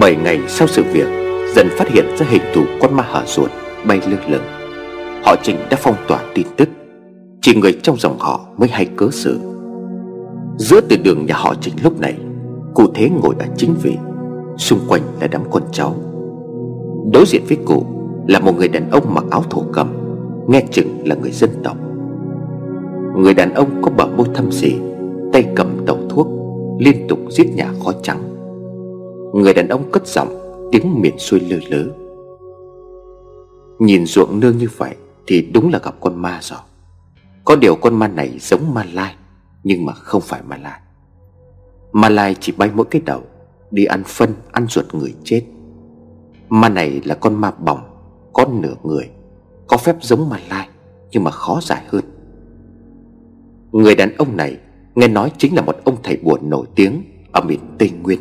Bảy ngày sau sự việc Dần phát hiện ra hình thù con ma hở ruột Bay lơ lửng. Họ Trình đã phong tỏa tin tức. Chỉ người trong dòng họ mới hay cớ xử. Giữa từ đường nhà họ Trình lúc này, Cụ Thế ngồi ở chính vị, Xung quanh là đám con cháu. Đối diện với cụ Là một người đàn ông mặc áo thổ cầm, Nghe chừng là người dân tộc. Người đàn ông có bờ môi thâm sỉ, Tay cầm tàu thuốc, Liên tục giết nhà khó trắng. Người đàn ông cất giọng, Tiếng miền xuôi lơ lớ. Nhìn ruộng nương như vậy Thì đúng là gặp con ma rồi. Có điều con ma này giống ma lai. Nhưng mà không phải ma lai. Ma lai chỉ bay mỗi cái đầu Đi ăn phân, ăn ruột người chết. Ma này là con ma bỏng con nửa người Có phép giống ma lai Nhưng mà khó giải hơn. Người đàn ông này Nghe nói chính là một ông thầy bùa nổi tiếng Ở miền Tây Nguyên.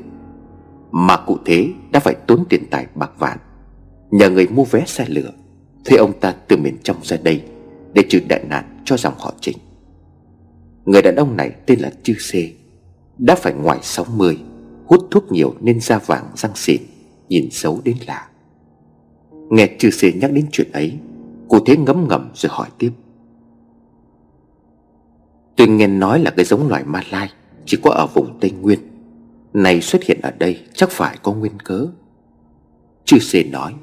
Mà cụ thế đã phải tốn tiền tài bạc vạn Nhờ người mua vé xe lửa Thuê ông ta từ miền trong ra đây Để trừ đại nạn cho dòng họ chính. Người đàn ông này tên là Chư Sê Đã phải ngoài 60 Hút thuốc nhiều nên da vàng răng xịn, Nhìn xấu đến lạ. Nghe Chư Sê nhắc đến chuyện ấy, cô thế ngấm ngầm rồi hỏi tiếp. Tôi nghe nói là cái giống loài ma lai, Chỉ có ở vùng Tây Nguyên, Này xuất hiện ở đây chắc phải có nguyên cớ. Chư Sê nói,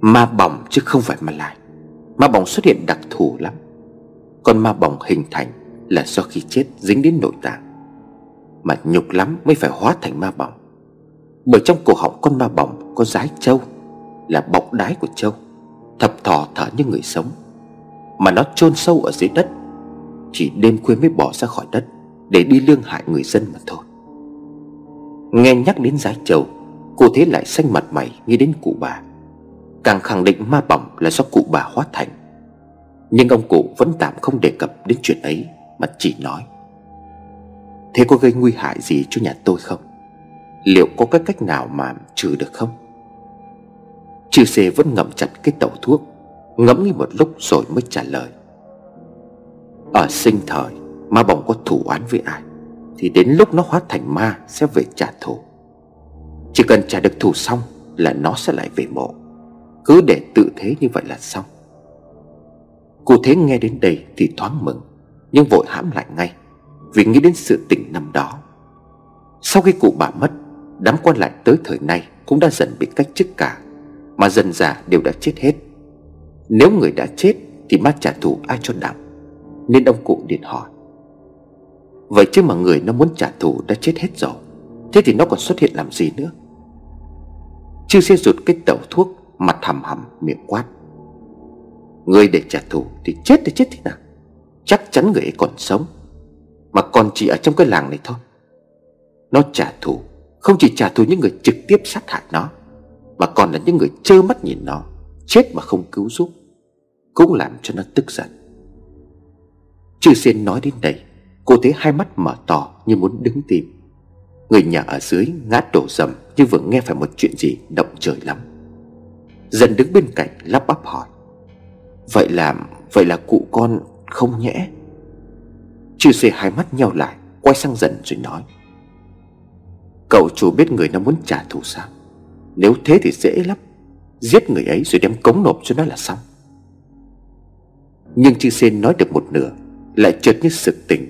Ma bỏng chứ không phải ma lai, Ma bỏng xuất hiện đặc thù lắm con ma bỏng hình thành Là do khi chết dính đến nội tạng, Mà nhục lắm mới phải hóa thành ma bỏng. Bởi trong cổ họng con ma bỏng Có dái trâu, Là bọng đái của trâu, Thập thò thở như người sống. Mà nó chôn sâu ở dưới đất Chỉ đêm khuya mới bỏ ra khỏi đất Để đi lương hại người dân mà thôi. Nghe nhắc đến dái trâu, Cô thế lại xanh mặt mày nghĩ đến cụ bà. Càng khẳng định ma bỏng là do cụ bà hóa thành. Nhưng ông cụ vẫn tạm không đề cập đến chuyện ấy, Mà chỉ nói. Thế có gây nguy hại gì cho nhà tôi không? Liệu có cái cách nào mà trừ được không? Chư xê vẫn ngậm chặt cái tẩu thuốc, Ngẫm nghĩ một lúc rồi mới trả lời. Ở sinh thời, Ma bồng có thủ oán với ai, Thì đến lúc nó hóa thành ma Sẽ về trả thù. Chỉ cần trả được thù xong Là nó sẽ lại về mộ. Cứ để tự thế như vậy là xong. Cô Thế nghe đến đây thì thoáng mừng, Nhưng vội hãm lại ngay, Vì nghĩ đến sự tình năm đó. Sau khi cụ bà mất, Đám quan lại tới thời nay Cũng đã dần bị cách chức cả, Mà dần già đều đã chết hết. Nếu người đã chết Thì má trả thù ai cho đặng Nên ông cụ điện hỏi. Vậy chứ mà người nó muốn trả thù đã chết hết rồi, Thế thì nó còn xuất hiện làm gì nữa? Chưa xe rụt cái tẩu thuốc, Mặt hầm hầm miệng quát. Người để trả thù thì chết thì chết thế nào? Chắc chắn người ấy còn sống, Mà còn chỉ ở trong cái làng này thôi. Nó trả thù, Không chỉ trả thù những người trực tiếp sát hại nó, Mà còn là những người trơ mắt nhìn nó, Chết mà không cứu giúp, Cũng làm cho nó tức giận. Chư Xên nói đến đây, Cô thấy hai mắt mở to như muốn đứng tìm. Người nhà ở dưới ngã đổ dầm Như vừa nghe phải một chuyện gì động trời lắm. Dần đứng bên cạnh lắp bắp hỏi. Vậy là Vậy là cụ con không nhẽ? Chư xê hai mắt nhau lại, Quay sang dần rồi nói. Cậu chủ biết người nó muốn trả thù sao? Nếu thế thì dễ lắm. Giết người ấy rồi đem cống nộp cho nó là xong. Nhưng chư xê nói được một nửa, Lại chợt như sực tỉnh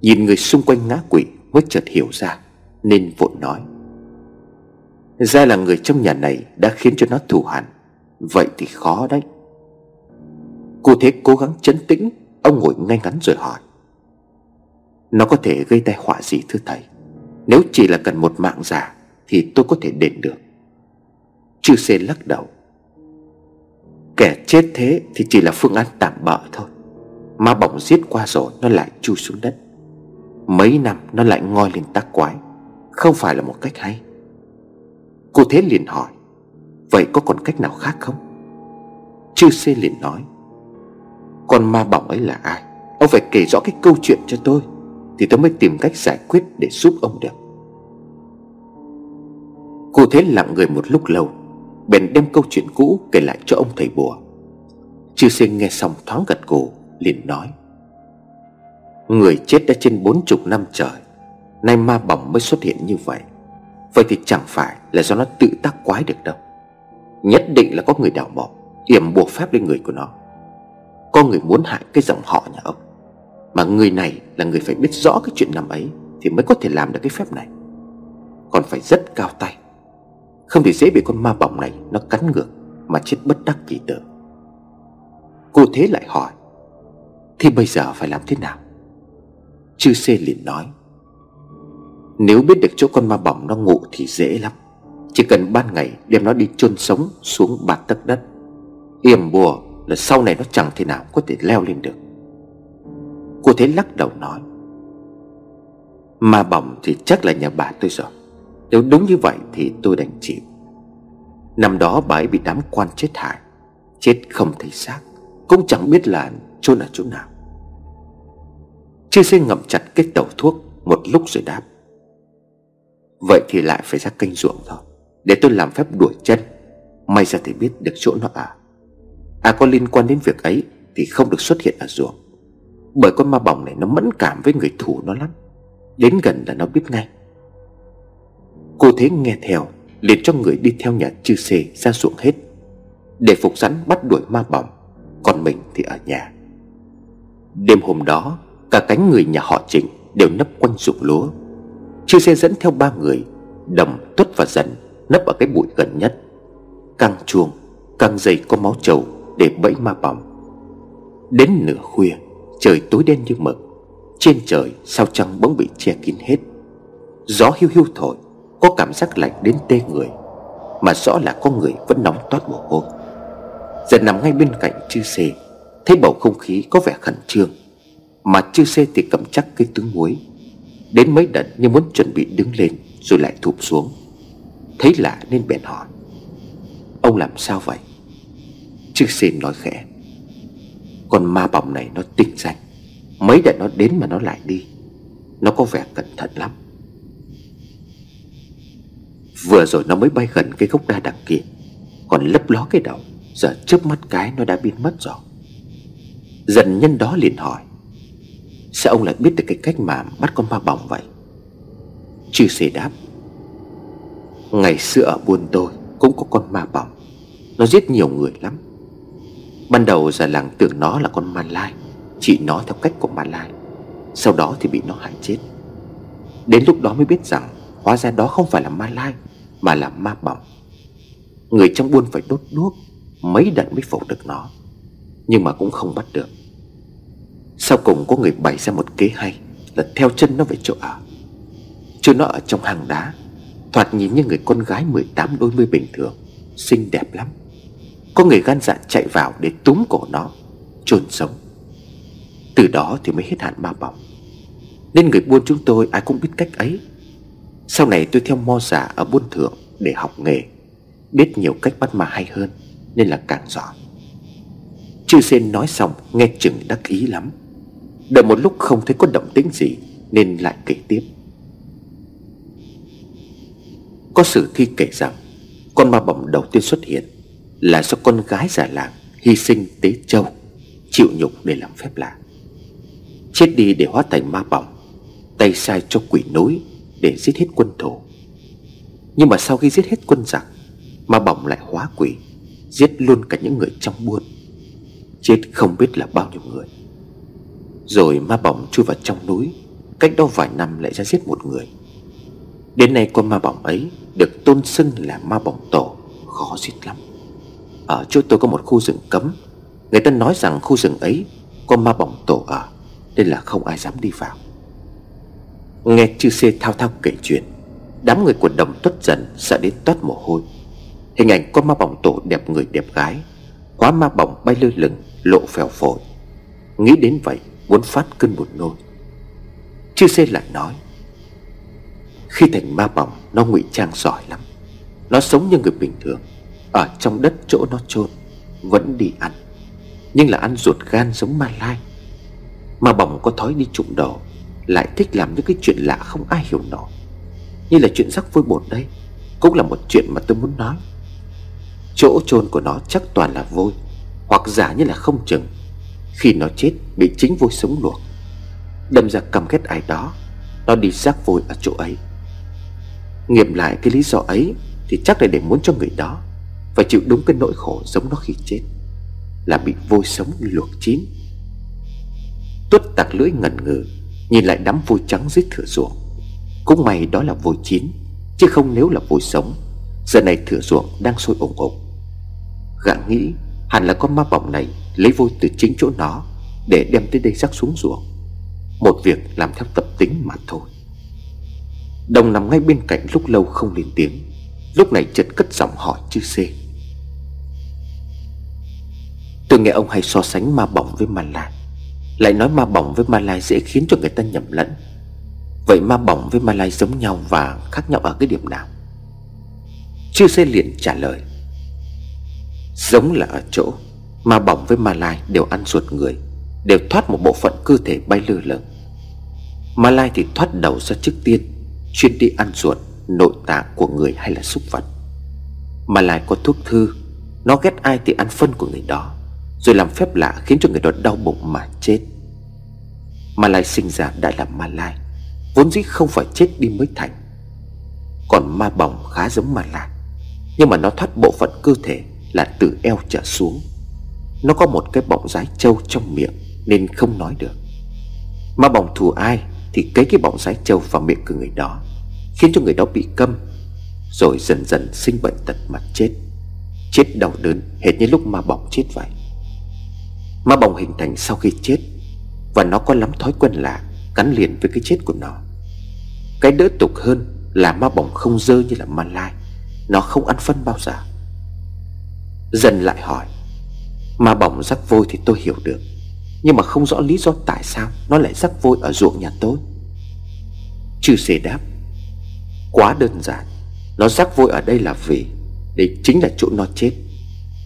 Nhìn người xung quanh ngã quỷ Mới chợt hiểu ra, Nên vội nói. Ra là người trong nhà này đã khiến cho nó thù hẳn, Vậy thì khó đấy. Cô thế cố gắng chấn tĩnh, Ông ngồi ngay ngắn rồi hỏi. Nó có thể gây tai họa gì thưa thầy? Nếu chỉ là cần một mạng giả, Thì tôi có thể đền được. Chư Sê lắc đầu. Kẻ chết thế thì chỉ là phương án tạm bợ thôi. Ma bỏng giết qua rồi, Nó lại chui xuống đất. Mấy năm, nó lại ngoi lên tác quái. Không phải là một cách hay. Cô Thế liền hỏi. Vậy có còn cách nào khác không? Chư Sê liền nói. Con ma bỏng ấy là ai? Ông phải kể rõ cái câu chuyện cho tôi, Thì tôi mới tìm cách giải quyết để giúp ông được. Cô thế lặng người một lúc lâu, Bèn đem câu chuyện cũ kể lại cho ông thầy bùa. Chư sinh nghe xong thoáng gật cổ liền nói, Người chết đã trên bốn chục năm trời, Nay ma bỏng mới xuất hiện như vậy. Vậy thì chẳng phải là do nó tự tác quái được đâu. Nhất định là có người đào mỏ Yểm buộc phép lên người của nó. Có người muốn hại cái dòng họ nhà ông. Mà người này là người phải biết rõ cái chuyện năm ấy Thì mới có thể làm được cái phép này. Còn phải rất cao tay. Không thì dễ bị con ma bỏng này Nó cắn ngược Mà chết bất đắc kỳ tử. Cô thế lại hỏi, Thì bây giờ phải làm thế nào? Chư xê liền nói, Nếu biết được chỗ con ma bỏng nó ngủ thì dễ lắm. Chỉ cần ban ngày đem nó đi chôn sống xuống bạt tấc đất. Yểm bùa là sau này nó chẳng thể nào có thể leo lên được. Cô thế lắc đầu nói Ma bỏng thì chắc là nhà bà tôi rồi. Nếu đúng như vậy thì tôi đành chịu. Năm đó bà ấy bị đám quan chết hại, Chết không thấy xác, Cũng chẳng biết là chôn ở chỗ nào. Chưa xe ngậm chặt cái tàu thuốc Một lúc rồi đáp, Vậy thì lại phải ra kênh ruộng thôi, Để tôi làm phép đuổi chân. May ra thì biết được chỗ nó ở. À À, có liên quan đến việc ấy Thì không được xuất hiện ở ruộng. Bởi con ma bỏng này nó mẫn cảm với người thù nó lắm. Đến gần là nó biết ngay. Cô thế nghe theo liền cho người đi theo nhà chư xê ra ruộng hết. Để phục rắn bắt đuổi ma bỏng Còn mình thì ở nhà. Đêm hôm đó Cả cánh người nhà họ Trịnh Đều nấp quanh ruộng lúa. Chư xe dẫn theo ba người Đầm, tuất và dần Nấp ở cái bụi gần nhất. Căng chuông, căng dây có máu trầu. Để bẫy ma bỏng. Đến nửa khuya, Trời tối đen như mực. Trên trời, sao trăng bỗng bị che kín hết. Gió hiu hiu thổi, Có cảm giác lạnh đến tê người, Mà rõ là có người vẫn nóng toát mồ hôi. Dần nằm ngay bên cạnh chư xê, Thấy bầu không khí có vẻ khẩn trương, Mà chư xê thì cầm chắc cái tướng muối. Đến mấy đợt như muốn chuẩn bị đứng lên, Rồi lại thụp xuống. Thấy lạ nên bèn hỏi, Ông làm sao vậy? Chư xin nói khẽ, Con ma bọng này nó tinh danh. Mấy đợt nó đến mà nó lại đi, Nó có vẻ cẩn thận lắm. Vừa rồi nó mới bay gần cái gốc đa đằng kia, Còn lấp ló cái đầu, Giờ chớp mắt cái nó đã biến mất rồi. Dần nhân đó liền hỏi, Sao ông lại biết được cái cách mà bắt con ma bỏng vậy? Chư xê đáp, Ngày xưa ở buôn tôi Cũng có con ma bỏng, Nó giết nhiều người lắm. Ban đầu già làng tưởng nó là con ma lai, Chỉ nó theo cách của ma lai, Sau đó thì bị nó hại chết. Đến lúc đó mới biết rằng Hóa ra đó không phải là ma lai, Mà là ma bỏng Người trong buôn phải đốt đuốc, Mấy đợt mới phục được nó, Nhưng mà cũng không bắt được. Sau cùng có người bày ra một kế hay Là theo chân nó về chỗ ở. Chứ nó ở trong hang đá, Thoạt nhìn như người con gái 18 đôi mươi bình thường, Xinh đẹp lắm. Có người gan dạ chạy vào để túm cổ nó, chôn sống. Từ đó thì mới hết hạn ma bỏng Nên người buôn chúng tôi ai cũng biết cách ấy. Sau này tôi theo mo giả ở buôn thượng Để học nghề, Biết nhiều cách bắt ma hay hơn Nên là càng giỏi. Chư Sên nói xong, nghe chừng đắc ý lắm. Đợi một lúc không thấy có động tĩnh gì, Nên lại kể tiếp. Có sử thi kể rằng, Con ma bỏng đầu tiên xuất hiện. Là do con gái già làng Hy sinh tế châu, Chịu nhục để làm phép lạ. Chết đi để hóa thành ma bỏng Tay sai cho quỷ núi Để giết hết quân thổ. Nhưng mà sau khi giết hết quân giặc, Ma bỏng lại hóa quỷ, Giết luôn cả những người trong buôn. Chết không biết là bao nhiêu người. Rồi ma bỏng chui vào trong núi, Cách đó vài năm lại ra giết một người. Đến nay con ma bỏng ấy Được tôn xưng là ma bỏng tổ, Khó giết lắm. Ờ, ở chỗ tôi có một khu rừng cấm. Người ta nói rằng khu rừng ấy Có ma bỏng tổ ở, Nên là không ai dám đi vào. Nghe chư xê thao thao kể chuyện, Đám người của đồng tuất dần Sợ đến toát mồ hôi. Hình ảnh con ma bỏng tổ đẹp người đẹp gái Quá ma bỏng bay lơ lửng, Lộ phèo phổi. Nghĩ đến vậy, muốn phát cơn buồn nôn. Chư xê lại nói, Khi thành ma bỏng, Nó ngụy trang giỏi lắm. Nó sống như người bình thường. Ở trong đất chỗ nó chôn, Vẫn đi ăn. Nhưng là ăn ruột gan giống ma lai, mà bỏng có thói đi trụng đồ Lại thích làm những cái chuyện lạ không ai hiểu nổi. Như là chuyện rắc vôi bột đây Cũng là một chuyện mà tôi muốn nói. Chỗ chôn của nó chắc toàn là vôi, Hoặc giả như là không chừng. Khi nó chết, bị chính vôi sống luộc, Đâm ra căm ghét ai đó, Nó đi rác vôi ở chỗ ấy. Nghiệm lại cái lý do ấy Thì chắc là để muốn cho người đó phải chịu đúng cái nỗi khổ giống nó khi chết, Là bị vôi sống luộc chín. Tuất tặc lưỡi ngần ngừ, Nhìn lại đám vôi trắng dưới thửa ruộng. Cũng may đó là vôi chín, Chứ không nếu là vôi sống. Giờ này thửa ruộng đang sôi ủng ủng Gã nghĩ hẳn là con ma vọng này Lấy vôi từ chính chỗ nó Để đem tới đây rắc xuống ruộng. Một việc làm theo tập tính mà thôi. Đồng nằm ngay bên cạnh lúc lâu không lên tiếng, Lúc này chợt cất giọng hỏi chư xê. Tôi nghe ông hay so sánh ma bỏng với ma lai. Lại nói ma bỏng với ma lai dễ khiến cho người ta nhầm lẫn. Vậy ma bỏng với ma lai giống nhau và khác nhau ở cái điểm nào? Chư Sê liền trả lời, Giống là ở chỗ, Ma bỏng với ma lai đều ăn ruột người, Đều thoát một bộ phận cơ thể bay lơ lửng. Ma lai thì thoát đầu ra trước tiên, Chuyên đi ăn ruột, Nội tạng của người hay là súc vật. Ma lai có thuốc thư, Nó ghét ai thì ăn phân của người đó. Rồi làm phép lạ khiến cho người đó đau bụng mà chết. Ma lai sinh ra đã là ma lai, Vốn dĩ không phải chết đi mới thành. Còn ma bỏng khá giống ma lai, Nhưng mà nó thoát bộ phận cơ thể là từ eo trở xuống. Nó có một cái bọng rái trâu trong miệng Nên không nói được. Ma bỏng thù ai Thì cấy cái bọng rái trâu vào miệng của người đó, Khiến cho người đó bị câm, Rồi dần dần sinh bệnh tật mà chết. Chết đau đớn hệt như lúc ma bỏng chết vậy. Ma bỏng hình thành sau khi chết, Và nó có lắm thói quen lạ Gắn liền với cái chết của nó. Cái đỡ tục hơn là ma bỏng không dơ như là ma lai, Nó không ăn phân bao giờ. Dần lại hỏi Ma bỏng rắc vôi thì tôi hiểu được, Nhưng mà không rõ lý do tại sao Nó lại rắc vôi ở ruộng nhà tôi. Chư xề đáp, Quá đơn giản, Nó rắc vôi ở đây là vì Đây chính là chỗ nó chết,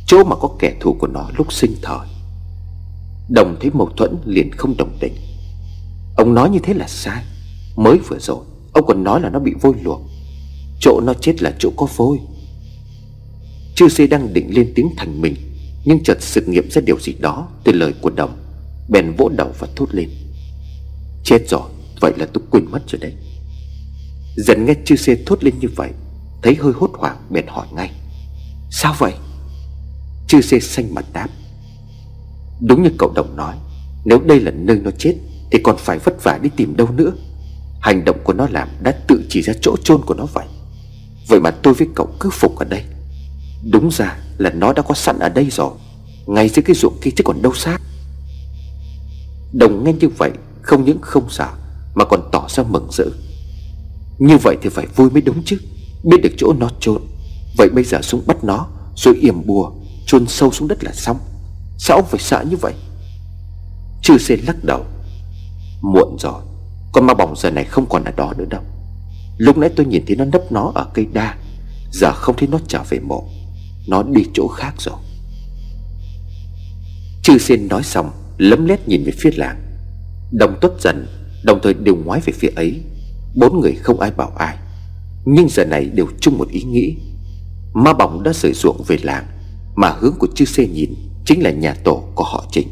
Chỗ mà có kẻ thù của nó lúc sinh thời. Đồng thấy mâu thuẫn liền không đồng tình. Ông nói như thế là sai. Mới vừa rồi, Ông còn nói là nó bị vôi luộc. Chỗ nó chết là chỗ có vôi. Chư Sê đang định lên tiếng thành mình, Nhưng chợt sự nghiệm ra điều gì đó Từ lời của đồng Bèn vỗ đầu và thốt lên. Chết rồi, Vậy là tôi quên mất rồi đấy. Dần nghe chư Sê thốt lên như vậy, Thấy hơi hốt hoảng bèn hỏi ngay, Sao vậy? Chư Sê xanh mặt đáp Đúng như cậu đồng nói, Nếu đây là nơi nó chết, Thì còn phải vất vả đi tìm đâu nữa. Hành động của nó làm đã tự chỉ ra chỗ chôn của nó vậy. Vậy mà tôi với cậu cứ phục ở đây. Đúng ra là nó đã có sẵn ở đây rồi, Ngay dưới cái ruộng kia chứ còn đâu xác. Đồng nghe như vậy, Không những không sợ, Mà còn tỏ ra mừng rỡ. Như vậy thì phải vui mới đúng chứ, Biết được chỗ nó chôn. Vậy bây giờ xuống bắt nó, Rồi yểm bùa, chôn sâu xuống đất là xong. Sao ông phải sợ như vậy? Chư xê lắc đầu. Muộn rồi, Con ma bỏng giờ này không còn ở đó nữa đâu. Lúc nãy tôi nhìn thấy nó nấp nó ở cây đa, Giờ không thấy nó trở về mộ. Nó đi chỗ khác rồi. Chư xin nói xong, Lấm lét nhìn về phía làng. Đồng tuất dần, Đồng thời đều ngoái về phía ấy. Bốn người không ai bảo ai. Nhưng giờ này đều chung một ý nghĩ. Ma bỏng đã rời ruộng về làng, Mà hướng của chư xê nhìn. Chính là nhà tổ của họ Trịnh.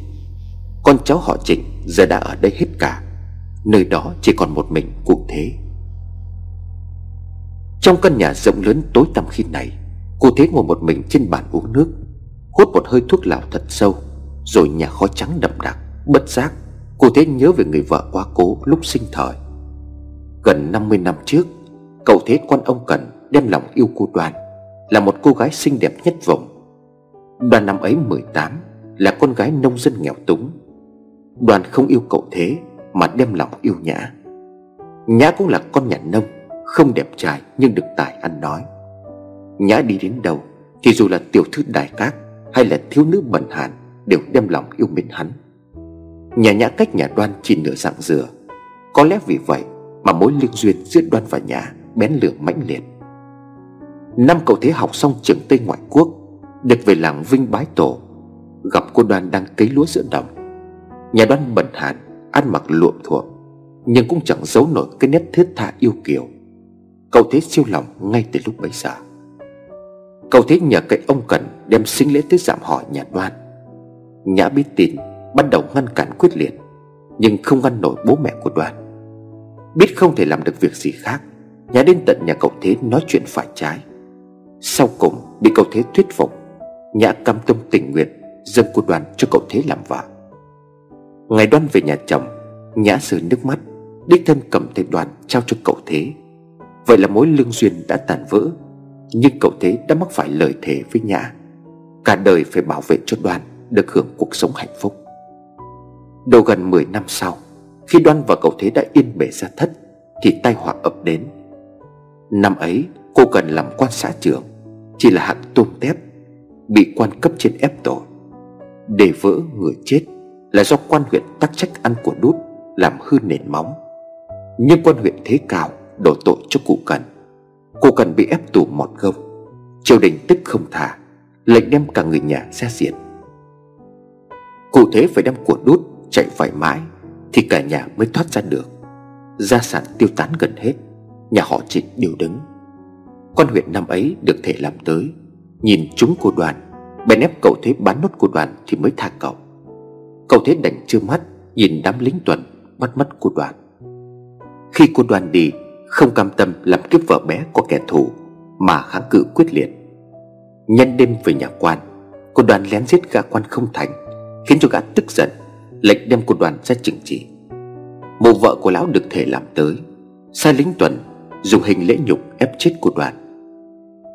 Con cháu họ Trịnh giờ đã ở đây hết cả, Nơi đó chỉ còn một mình cụ thế Trong căn nhà rộng lớn tối tăm khi này Cô Thế ngồi một mình trên bàn uống nước, Hút một hơi thuốc lào thật sâu, Rồi nhà khói trắng đậm đặc, Bất giác Cô Thế nhớ về người vợ quá cố lúc sinh thời. Gần 50 năm trước, Cậu Thế quan ông Cần đem lòng yêu cô Đoàn Là một cô gái xinh đẹp nhất vùng Đoàn năm ấy 18 Là con gái nông dân nghèo túng. Đoàn không yêu cậu Thế, Mà đem lòng yêu Nhã. Nhã cũng là con nhà nông, Không đẹp trai nhưng được tài ăn nói. Nhã đi đến đâu, Thì dù là tiểu thư đại cát Hay là thiếu nữ bẩn hàn Đều đem lòng yêu mến hắn. Nhà nhã cách nhà đoan chỉ nửa dạng dừa. Có lẽ vì vậy Mà mối liên duyên giữa đoan và nhã Bén lửa mãnh liệt. Năm cậu thế học xong trường Tây ngoại quốc được về làng Vinh Bái Tổ, Gặp cô đoan đang cấy lúa giữa đồng. Nhà đoan bẩn hạn Ăn mặc luộm thuộm, Nhưng cũng chẳng giấu nổi cái nét thiết tha yêu kiều. Cậu thế siêu lòng ngay từ lúc bấy giờ. Cậu thế nhờ cậy ông Cần đem sinh lễ tới giảm hỏi nhà đoan. Nhã biết tin Bắt đầu ngăn cản quyết liệt, Nhưng không ngăn nổi bố mẹ của đoan. Biết không thể làm được việc gì khác, Nhã đến tận nhà cậu thế nói chuyện phải trái. Sau cùng bị cậu thế thuyết phục Nhã cam tâm tình nguyện, Dâng cô đoàn cho cậu thế làm vợ. Ngày đoan về nhà chồng, Nhã rơi nước mắt, Đích thân cầm tay đoàn trao cho cậu thế. Vậy là mối lương duyên đã tàn vỡ, Nhưng cậu thế đã mắc phải lời thề với Nhã. Cả đời phải bảo vệ cho đoàn Được hưởng cuộc sống hạnh phúc. Đầu gần 10 năm sau, Khi đoan và cậu thế đã yên bề ra thất, Thì tai họa ập đến. Năm ấy, cô cần làm quan xã trưởng, Chỉ là hạng tôm tép. Bị quan cấp trên ép tội. Để vỡ người chết Là do quan huyện tắc trách ăn của đút, Làm hư nền móng. Nhưng quan huyện thế cao Đổ tội cho cụ cần. Cụ cần bị ép tù một gông Triều đình tức không thả Lệnh đem cả người nhà ra diện Cụ thế phải đem của đút Chạy vải mãi Thì cả nhà mới thoát ra được. Gia sản tiêu tán gần hết, Nhà họ trịnh đều đứng. Con huyện năm ấy được thể làm tới Nhìn chúng của đoàn, Bèn ép cậu thế bán nốt của đoàn Thì mới tha cậu. Cậu thế đành chưa mắt, Nhìn đám lính tuần bắt mắt của đoàn. Khi cô đoàn đi, Không cam tâm làm kiếp vợ bé của kẻ thù Mà kháng cự quyết liệt. Nhân đêm về nhà quan, Cô đoàn lén giết gã quan không thành, Khiến cho gã tức giận, Lệnh đem cô đoàn ra trừng trị. Mộ vợ của lão được thể làm tới, Sai lính tuần Dùng hình lễ nhục ép chết cô đoàn.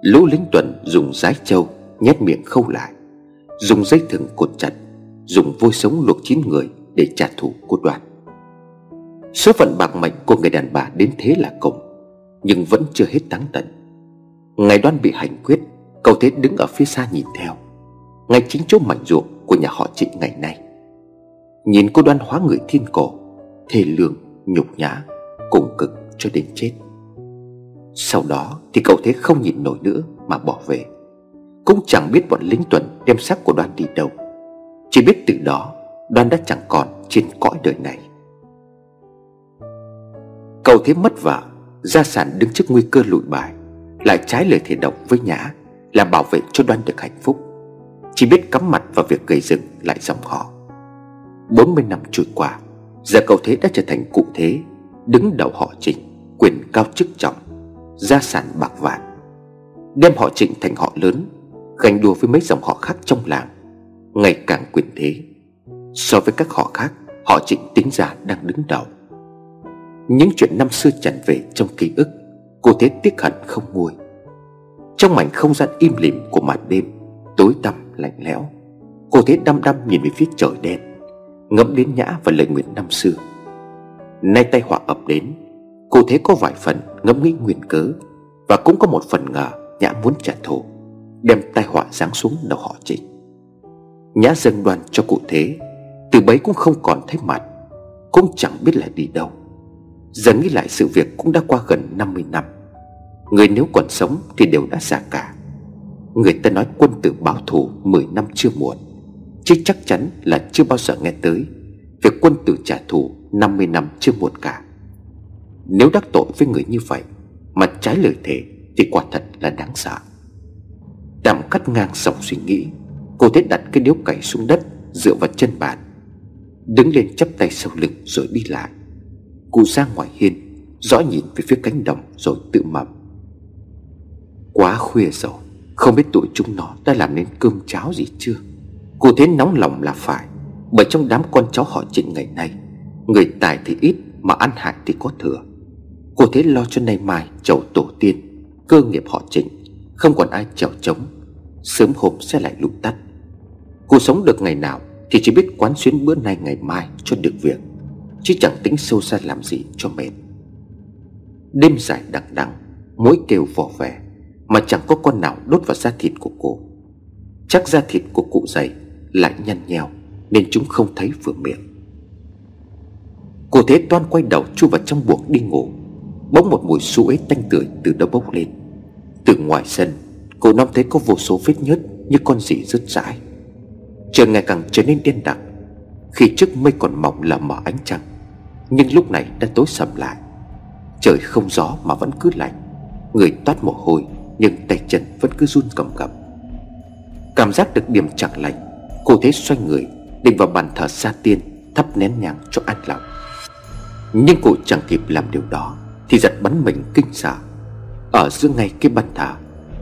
Lũ lính tuần dùng rái trâu Nhét miệng khâu lại. Dùng dây thừng cột chặt Dùng vôi sống luộc chín người Để trả thù cô đoàn Số phận bạc mệnh của người đàn bà đến thế là cùng Nhưng vẫn chưa hết đáng tận. Ngày đoan bị hành quyết Cậu thế đứng ở phía xa nhìn theo. Ngay chính chỗ mảnh ruộng của nhà họ trịnh ngày nay. Nhìn cô đoan hóa người thiên cổ Thề lương, nhục nhã Cùng cực cho đến chết. Sau đó thì cậu thế không nhìn nổi nữa Mà bỏ về. Cũng chẳng biết bọn lính tuần đem xác của đoan đi đâu. Chỉ biết từ đó Đoan đã chẳng còn trên cõi đời này. Cậu thế mất vợ Gia sản đứng trước nguy cơ lụi bại Lại trái lời thề độc với Nhã Là bảo vệ cho đoan được hạnh phúc. Chỉ biết cắm mặt vào việc gây dựng lại dòng họ. 40 năm trôi qua, Giờ cậu thế đã trở thành cụ thế, Đứng đầu họ trình Quyền cao chức trọng Gia sản bạc vạn, Đem họ trịnh thành họ lớn Gành đua với mấy dòng họ khác trong làng, Ngày càng quyền thế. So với các họ khác, Họ trịnh tính ra đang đứng đầu. Những chuyện năm xưa tràn về trong ký ức, Cô thế tiếc hận không nguôi. Trong mảnh không gian im lìm của màn đêm, Tối tăm, lạnh lẽo, Cô thế đăm đăm nhìn về phía trời đen, Ngẫm đến nhã và lời nguyện năm xưa. Nay tay họa ập đến Cô thế có vài phần ngẫm nghĩ nguyên cớ Và cũng có một phần ngờ Nhã muốn trả thù, Đem tai họa giáng xuống đầu họ trịnh. Nhã dâng đoàn cho cụ thế, Từ bấy cũng không còn thấy mặt, Cũng chẳng biết là đi đâu. Giờ nghĩ lại sự việc cũng đã qua gần 50 năm, Người nếu còn sống thì đều đã già cả. Người ta nói quân tử báo thù 10 năm chưa muộn, Chứ chắc chắn là chưa bao giờ nghe tới Việc quân tử trả thù 50 năm chưa muộn cả. Nếu đắc tội với người như vậy, Mà trái lời thề Thì quả thật là đáng sợ. Đàm cắt ngang dòng suy nghĩ, Cô thế đặt cái điếu cày xuống đất, Dựa vào chân bàn, Đứng lên chắp tay sau lưng rồi đi lại. Cụ ra ngoài hiên rõ nhìn về phía cánh đồng rồi tự mầm Quá khuya rồi, Không biết tụi chúng nó đã làm nên cơm cháo gì chưa? Cô thế nóng lòng là phải, Bởi trong đám con cháu họ trịnh ngày nay, Người tài thì ít Mà ăn hại thì có thừa. Cô thế lo cho nay mai, chầu tổ tiên. Cơ nghiệp họ trịnh Không còn ai chèo trống Sớm hôm sẽ lại lụt tắt. Cô sống được ngày nào Thì chỉ biết quán xuyến bữa nay ngày mai cho được việc, Chứ chẳng tính sâu xa làm gì cho mệt. Đêm dài đằng đằng Mỗi kêu vỏ vẻ Mà chẳng có con nào đốt vào da thịt của cô. Chắc da thịt của cụ dày Lại nhăn nheo, Nên chúng không thấy vừa miệng. Cô thế toan quay đầu chui vào trong buồng đi ngủ. Bỗng một mùi suối tanh tưởi từ đâu bốc lên. Từ ngoài sân, Cô năm thấy có vô số vết nhớt Như con gì rứt rãi Trời ngày càng trở nên đen đặc, Khi trước mây còn mỏng là mở ánh trăng. Nhưng lúc này đã tối sầm lại. Trời không gió mà vẫn cứ lạnh. Người toát mồ hôi, Nhưng tay chân vẫn cứ run cầm cập Cảm giác được điểm chẳng lành, Cô thế xoay người, Định vào bàn thờ sa tiên Thắp nén nhang cho an lòng. Nhưng cô chẳng kịp làm điều đó. Thì giật bắn mình kinh sợ. Ở giữa ngay cái bàn thờ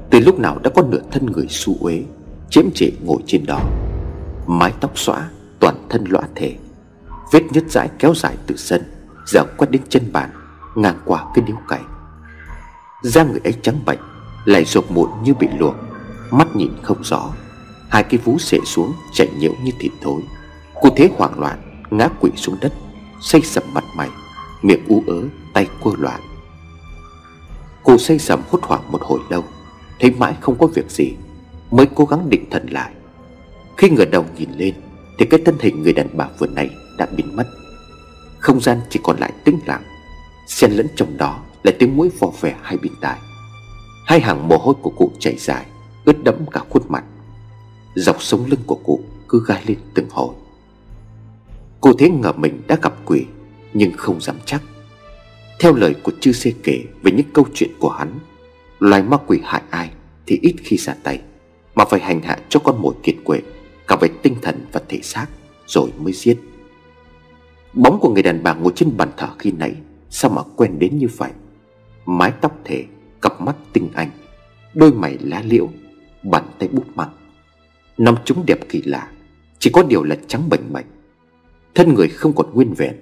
Từ lúc nào đã có nửa thân người su uế, Chiếm trệ ngồi trên đó. Mái tóc xõa, Toàn thân lõa thể Vết nhứt dãi kéo dài từ sân, Giờ quét đến chân bàn, Ngang qua cái điếu cày. Da người ấy trắng bệnh Lại rộp mụn như bị luộc, Mắt nhìn không rõ. Hai cái vú xệ xuống, chảy nhiễu như thịt thối. Cô thế hoảng loạn, Ngã quỵ xuống đất Xây sầm mặt mày, Miệng ú ớ tay quơ loạn. Cô xây sầm hốt hoảng một hồi lâu, Thấy mãi không có việc gì, Mới cố gắng định thần lại. Khi ngửa đầu nhìn lên, Thì cái thân hình người đàn bà vừa này đã biến mất. Không gian chỉ còn lại tĩnh lặng, Xen lẫn trong đó là tiếng mũi vò vẻ hai bên tai. Hai hàng mồ hôi của cụ chảy dài, Ướt đẫm cả khuôn mặt. Dọc sống lưng của cụ cứ gai lên từng hồi. Cô thế ngờ mình đã gặp quỷ, Nhưng không dám chắc. Theo lời của chư xê kể Về những câu chuyện của hắn, Loài ma quỷ hại ai Thì ít khi ra tay, Mà phải hành hạ cho con mồi kiệt quệ, Cả về tinh thần và thể xác Rồi mới giết. Bóng của người đàn bà ngồi trên bàn thờ khi nãy, Sao mà quen đến như vậy? Mái tóc thể Cặp mắt tinh anh, Đôi mày lá liễu, Bàn tay bút mặn Nắm chúng đẹp kỳ lạ, Chỉ có điều là trắng bệnh mạch Thân người không còn nguyên vẹn.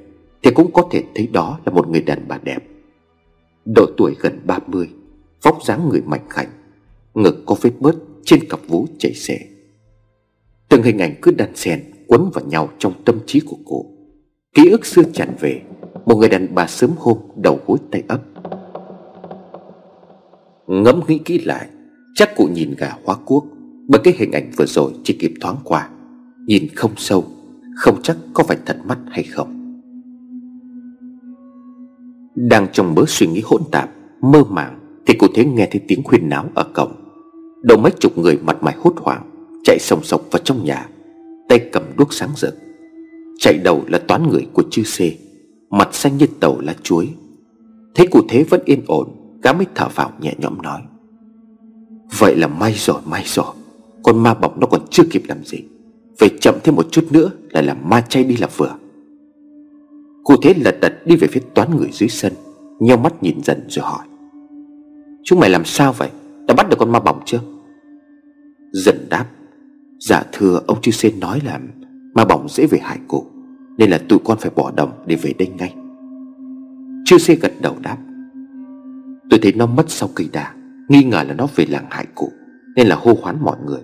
Thì cũng có thể thấy đó là một người đàn bà đẹp. Độ tuổi gần 30 Vóc dáng người mạnh khảnh, Ngực có vết bớt trên cặp vú chảy xệ Từng hình ảnh cứ đan xen, Quấn vào nhau trong tâm trí của cô. Ký ức xưa tràn về, Một người đàn bà sớm hôm đầu gối tay ấp. Ngẫm nghĩ kỹ lại, Chắc cụ nhìn gà hóa cuốc, Bởi cái hình ảnh vừa rồi chỉ kịp thoáng qua. Nhìn không sâu, Không chắc có phải thật mắt hay không. Đang trong mớ suy nghĩ hỗn tạp, Mơ màng, Thì cụ thế nghe thấy tiếng khuyên náo ở cổng. Đầu mấy chục người mặt mày hốt hoảng, Chạy sòng sọc vào trong nhà, Tay cầm đuốc sáng rực. Chạy đầu là toán người của chư xê, Mặt xanh như tàu lá chuối. Thấy cụ thế vẫn yên ổn, Gã mới thở vào nhẹ nhõm nói. Vậy là may rồi may rồi. Con ma bọc nó còn chưa kịp làm gì. Về chậm thêm một chút nữa Là làm ma chay đi là vừa cô thế lật đật đi về phía toán người dưới sân, Nheo mắt nhìn dần rồi hỏi. Chúng mày làm sao vậy? Đã bắt được con ma bỏng chưa? Dần đáp. Dạ thưa ông chư sen nói là Ma bỏng dễ về hại cụ, Nên là tụi con phải bỏ đồng để về đây ngay. Chư xê gật đầu đáp. Tôi thấy nó mất sau cây đà Nghi ngờ là nó về làng hại cụ, Nên là hô hoán mọi người.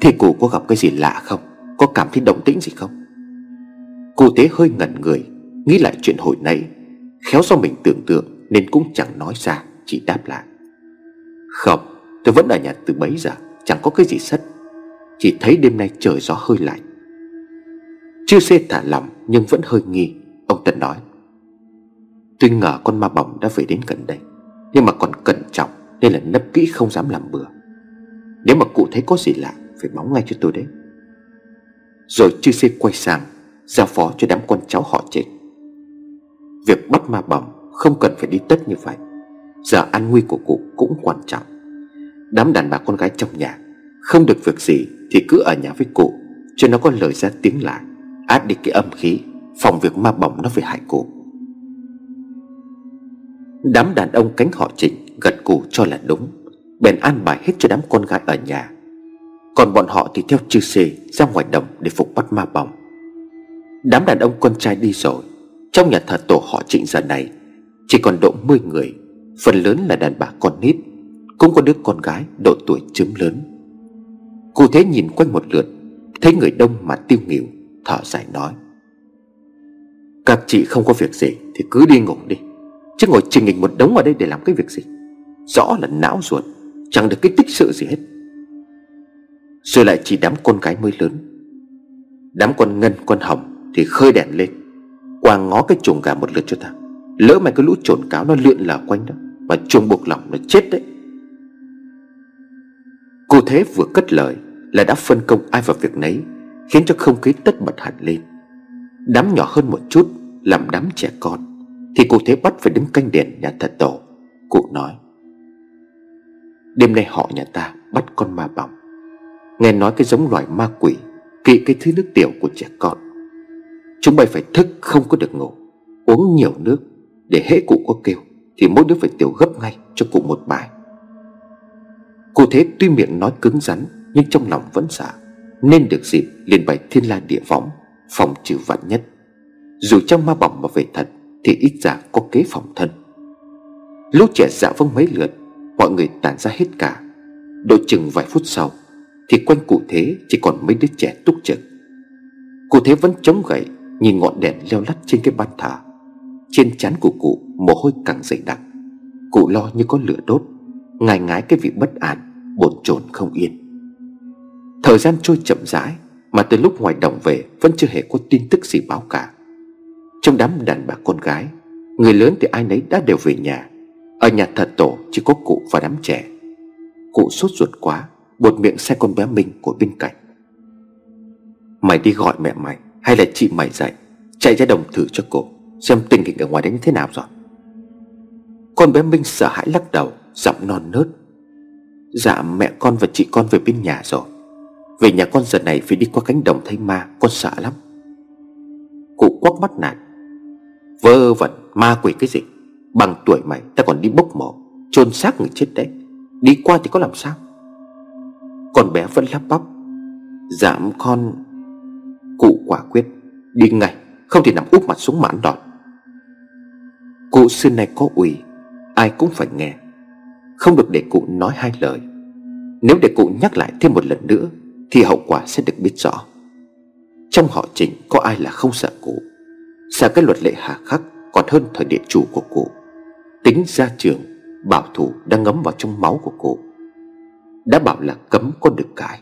Thế cụ có gặp cái gì lạ không? Có cảm thấy động tĩnh gì không? Cô tế hơi ngẩn người Nghĩ lại chuyện hồi nãy, Khéo do mình tưởng tượng Nên cũng chẳng nói ra, Chỉ đáp lại. Không, tôi vẫn ở nhà từ bấy giờ, Chẳng có cái gì sất. Chỉ thấy đêm nay trời gió hơi lạnh. Chưa xê thả lòng Nhưng vẫn hơi nghi, Ông Tân nói. Tôi ngờ con ma bỏng đã về đến gần đây, Nhưng mà còn cẩn trọng Nên là nấp kỹ không dám làm bừa. Nếu mà cụ thấy có gì lạ, Phải báo ngay cho tôi đấy. Rồi chư xê quay sang, Giao phó cho đám con cháu họ chết. Việc bắt ma bẩm Không cần phải đi tất như vậy. Giờ an nguy của cụ cũng quan trọng. Đám đàn bà con gái trong nhà, Không được việc gì Thì cứ ở nhà với cụ, Cho nó có lời ra tiếng lại, Át đi cái âm khí, Phòng việc ma bỏng nó phải hại cụ. Đám đàn ông cánh họ trịnh Gật cụ cho là đúng, Bèn an bài hết cho đám con gái ở nhà. Còn bọn họ thì theo chư xê Ra ngoài đồng để phục bắt ma bỏng Đám đàn ông con trai đi rồi trong nhà thờ tổ họ trịnh giờ này, Chỉ còn độ 10 người, Phần lớn là đàn bà con nít, Cũng có đứa con gái độ tuổi chớm lớn. Cụ thế nhìn quanh một lượt, Thấy người đông mà tiêu nghỉu, Thở dài nói, Các chị không có việc gì Thì cứ đi ngủ đi, Chứ ngồi trình hình một đống ở đây để làm cái việc gì? Rõ là não ruột, Chẳng được cái tích sự gì hết. Rồi lại chỉ đám con gái mới lớn. Đám con ngân, con hồng Thì khơi đèn lên quang ngó cái chuồng gà một lượt cho ta. Lỡ mày cái lũ trồn cáo nó luyện là quanh đó, Mà chuồng buộc lòng nó chết đấy. Cô thế vừa cất lời Là đã phân công ai vào việc nấy, Khiến cho không khí tất bật hẳn lên. Đám nhỏ hơn một chút, Làm đám trẻ con, Thì cụ Thế bắt phải đứng canh đèn nhà thờ tổ, Cụ nói, Đêm nay họ nhà ta bắt con ma bỏng. Nghe nói cái giống loài ma quỷ, Kỵ cái thứ nước tiểu của trẻ con Chúng bay phải thức, không có được ngủ. Uống nhiều nước, Để hễ cụ có kêu, Thì mỗi đứa phải tiểu gấp ngay cho cụ một bài. Cụ thế tuy miệng nói cứng rắn, Nhưng trong lòng vẫn sợ Nên được dịp liền bày thiên la địa võng, Phòng trừ vạn nhất. Dù trong ma bỏng mà về thật, Thì ít ra có kế phòng thân. Lúc trẻ dạ vâng mấy lượt, Mọi người tản ra hết cả. Độ chừng vài phút sau, Thì quanh cụ thế chỉ còn mấy đứa trẻ túc trực. Cụ thế vẫn chống gậy Nhìn ngọn đèn leo lắt trên cái ban thờ, Trên chán của cụ mồ hôi càng dày đặc. Cụ lo như có lửa đốt, Ngài ngái cái vị bất an, Bồn chồn không yên. Thời gian trôi chậm rãi, Mà từ lúc ngoài đồng về Vẫn chưa hề có tin tức gì báo cả. Trong đám đàn bà con gái, Người lớn thì ai nấy đã đều về nhà. Ở nhà thờ tổ chỉ có cụ và đám trẻ. Cụ sốt ruột quá Bột miệng xe con bé Minh của bên cạnh. Mày đi gọi mẹ mày hay là chị mày dậy Chạy ra đồng thử cho cô, Xem tình hình ở ngoài đấy như thế nào rồi. Con bé Minh sợ hãi lắc đầu, Giọng non nớt. Dạ mẹ con và chị con về bên nhà rồi. Về nhà con giờ này phải đi qua cánh đồng thấy ma, Con sợ lắm. Cụ quắc mắt nạt Vơ vẩn, ma quỷ cái gì? Bằng tuổi mày, ta còn đi bốc mộ chôn xác người chết đấy. Đi qua thì có làm sao? Con bé vẫn lắp bắp. Dạ con Cụ quả quyết, Đi ngay, Không thể nằm úp mặt xuống mãn đòn Cụ xưa nay có ủy, Ai cũng phải nghe, Không được để cụ nói hai lời. Nếu để cụ nhắc lại thêm một lần nữa, Thì hậu quả sẽ được biết rõ. Trong họ trình có ai là không sợ cụ? Sợ cái luật lệ hà khắc Còn hơn thời địa chủ của cụ. Tính gia trường, Bảo thủ đang ngấm vào trong máu của cụ. Đã bảo là cấm có được cãi